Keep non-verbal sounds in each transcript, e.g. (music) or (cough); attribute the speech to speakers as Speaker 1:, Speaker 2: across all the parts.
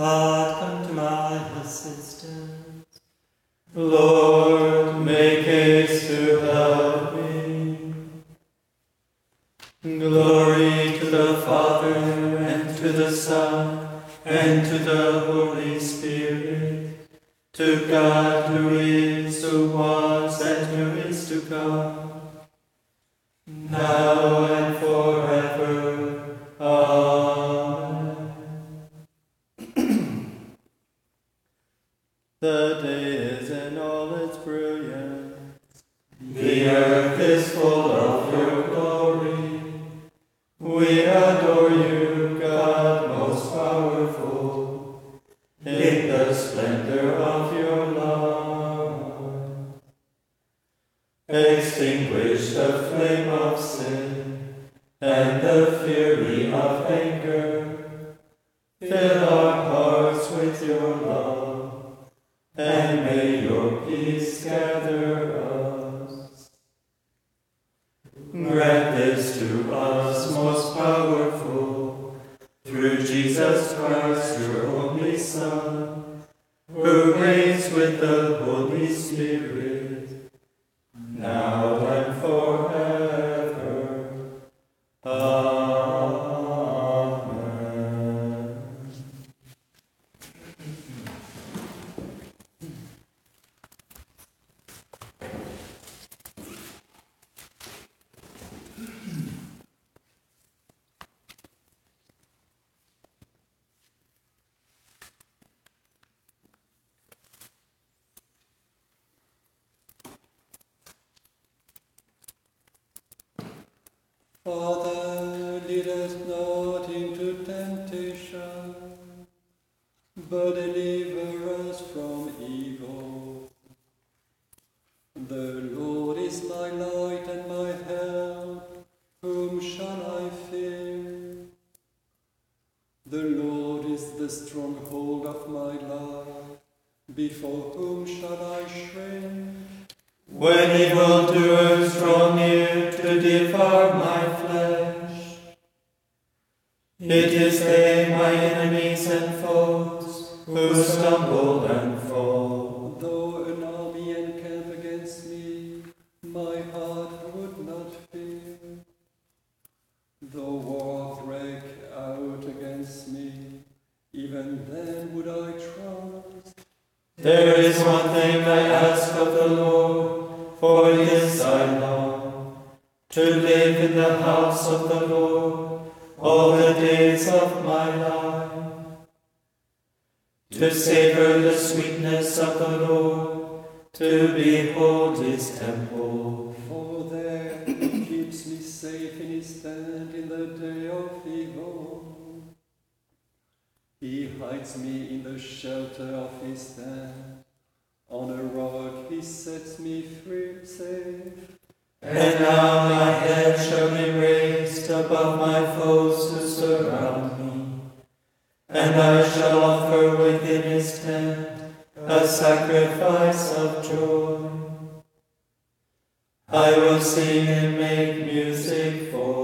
Speaker 1: God, come to my assistance.
Speaker 2: Lord, make haste to help me. Glory to the Father, and to the Son, and to the Holy Spirit, to God who is, who was, and who is to come, now Extinguish the flame of sin and the fury of anger. Fill
Speaker 3: Before whom shall I shrink?
Speaker 2: When evildoers draw near to devour my flesh, it is they, my enemies and foes, who stumble and fall.
Speaker 3: Though an army encamp against me, my heart
Speaker 2: There is one thing I ask of the Lord, for this I long, to live in the house of the Lord all the days of my life, to savor the sweetness of the Lord, to behold his temple.
Speaker 3: Hides me in the shelter of his stand. On a rock he sets me free, safe.
Speaker 2: And now my head shall be raised above my foes who surround me, and I shall offer within his tent a sacrifice of joy. I will sing and make music for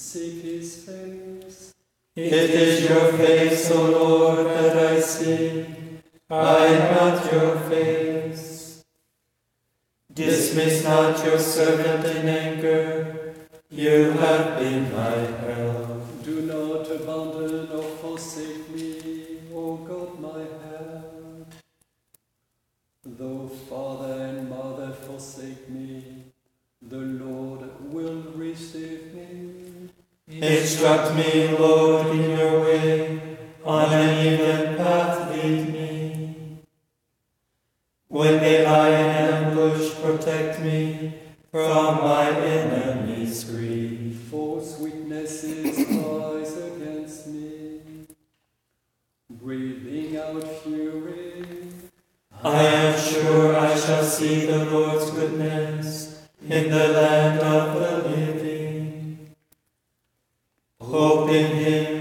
Speaker 3: Seek his face.
Speaker 2: It is your face, O Lord, that I seek, hide not your face. Dismiss not your servant in anger, you have been my help. Instruct me, Lord, in your way, on an even him,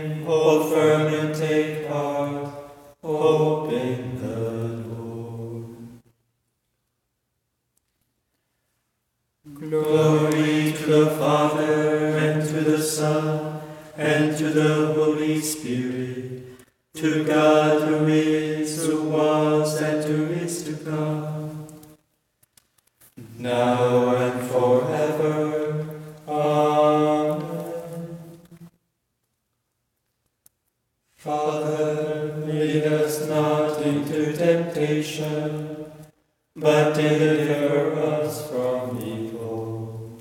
Speaker 2: temptation, but deliver us from evil.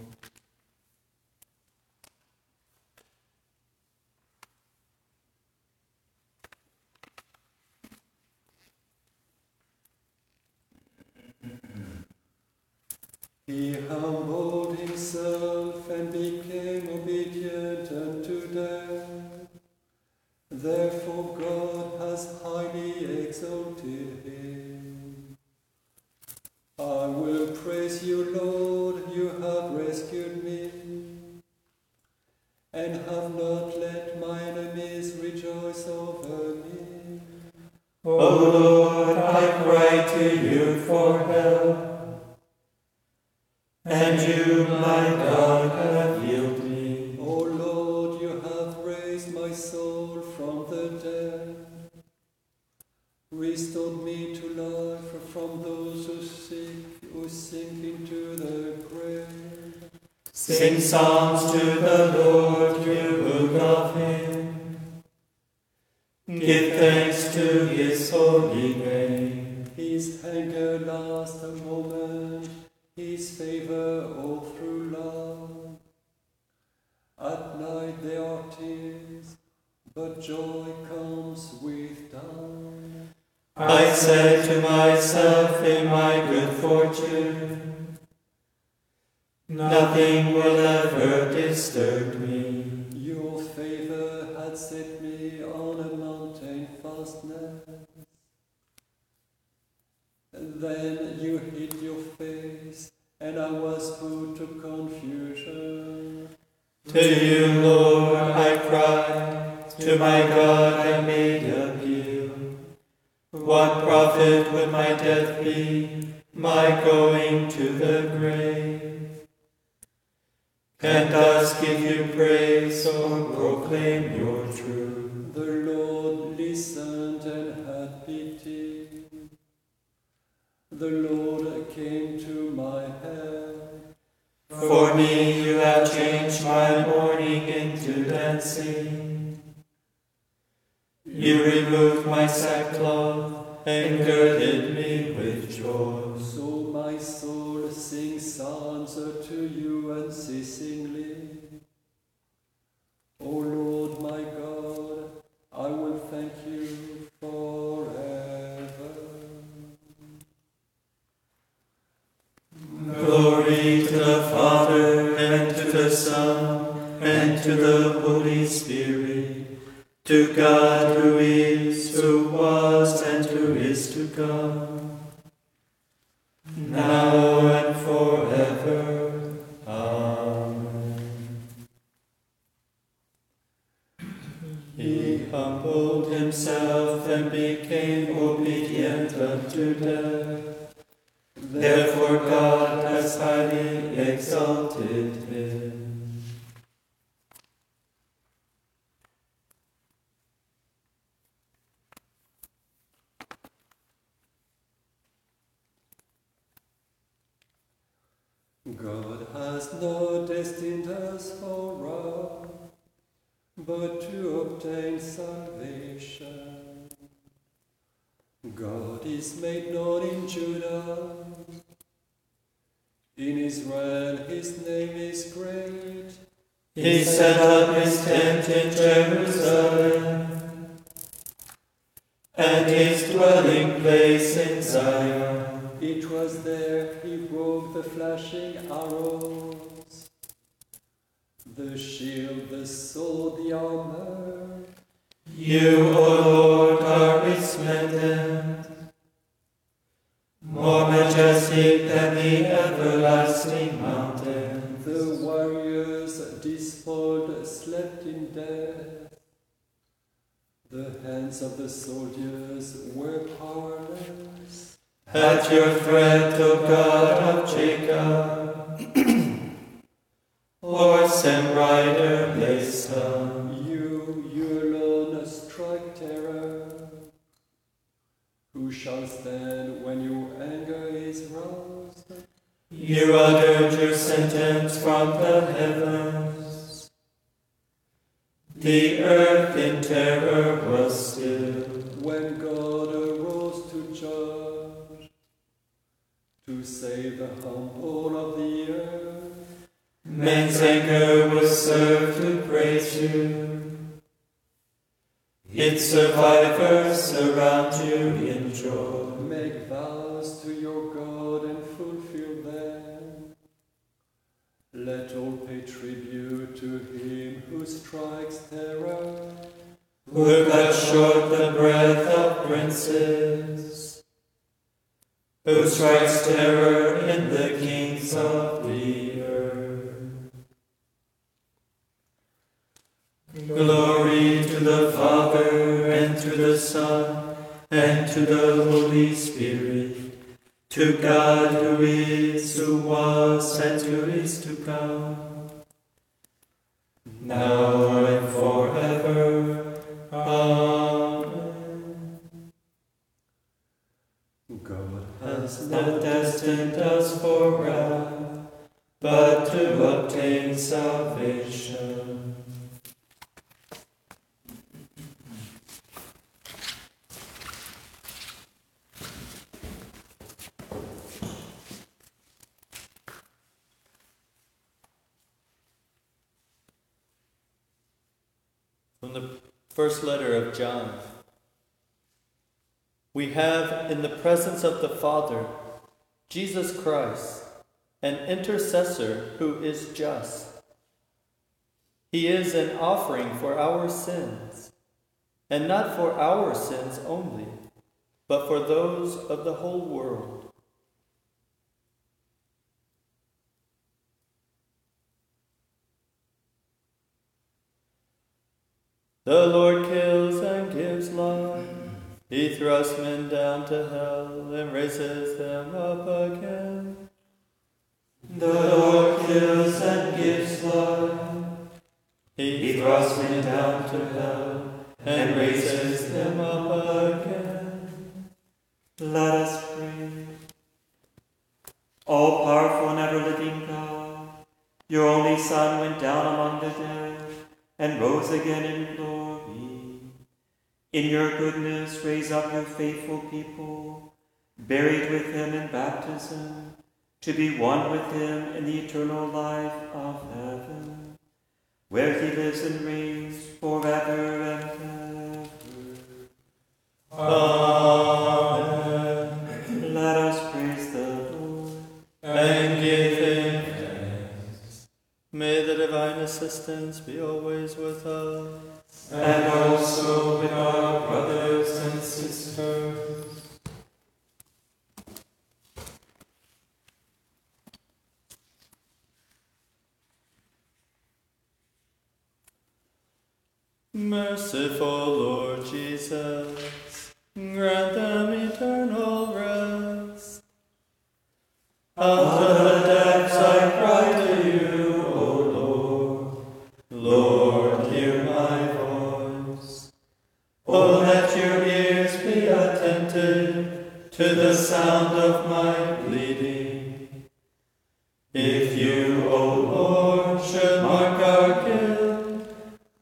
Speaker 3: He humbled himself and became obedient unto death. Therefore God has highly exalted him. I will praise you, Lord, you
Speaker 2: Give thanks to his holy name.
Speaker 3: His anger lasts a moment, his favor all through love. At night there are tears, but joy comes with dawn.
Speaker 2: I said to myself in my good fortune, Nothing will ever disturb me.
Speaker 3: Then you hid your face, and I was put to confusion.
Speaker 2: To you, Lord, I cried, to my God I made appeal. What profit would my death be, my going to the grave? Can thus give you praise or proclaim your truth?
Speaker 3: The Lord came to my help.
Speaker 2: For me you have changed my mourning into dancing. You removed my sackcloth and girded me with joy.
Speaker 3: So my soul sings psalms to you unceasingly.
Speaker 2: To God who is, who was, and who is to come, now God has
Speaker 3: not destined us for wrath, but to obtain salvation. God is made known in Judah. In Israel his name is great.
Speaker 2: He set up his tent in Jerusalem, and his dwelling place in Zion.
Speaker 3: It was there he broke the flashing arrows, the shield, the sword, the armor.
Speaker 2: You, O Lord, are resplendent, more majestic than the everlasting mountains.
Speaker 3: The warriors despoiled slept in death. The hands of the soldiers were powerless.
Speaker 2: At your threat, O God of Jacob, (clears throat) horse and rider Lesa. You,
Speaker 3: you alone strike terror. Who shall stand when your anger is roused?
Speaker 4: You uttered your sentence from the heavens.
Speaker 3: Make vows to your God and fulfill them. Let all pay tribute to him who strikes terror.
Speaker 4: Who cut short the breath of princes. Who strikes terror in the kings of the earth. Glory to the Father, and to the Son, and to the Holy Spirit, to God who is, who was, and who is to come, now and forever. Amen.
Speaker 3: God
Speaker 4: Has not destined us for wrath, but to obtain salvation.
Speaker 2: From the first letter of John. We have in the presence of the Father Jesus Christ, an intercessor who is just. He is an offering for our sins, and not for our sins only, but for those of the whole world. The Lord kills and gives life. He thrusts men down to hell and raises them up again.
Speaker 4: The Lord kills and gives life.
Speaker 2: He,
Speaker 4: thrusts men down to hell
Speaker 2: and raises them up again.
Speaker 1: Let us pray. All powerful and ever living God, your only Son went down among the dead and rose again in glory. In your goodness, raise up your faithful people, buried with him in baptism, to be one with him in the eternal life of heaven, where he lives and reigns forever and ever.
Speaker 2: Amen. Assistance be always with us.
Speaker 4: and also with our brothers and sisters.
Speaker 2: Merciful Lord Jesus, grant them sound of my bleeding. If you, O Lord, should mark our guilt,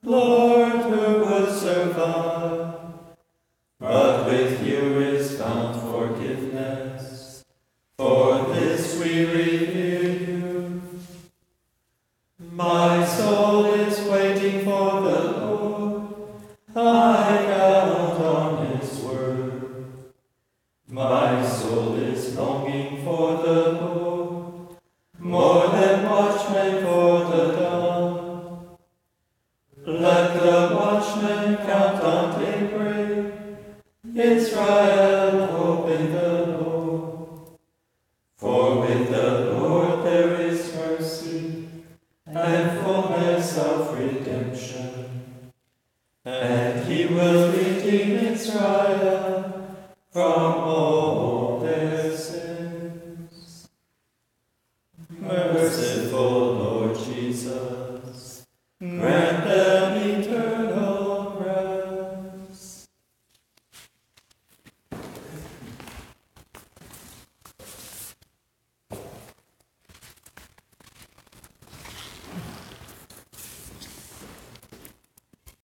Speaker 2: Lord, who will survive? But with you is found forgiveness. For this we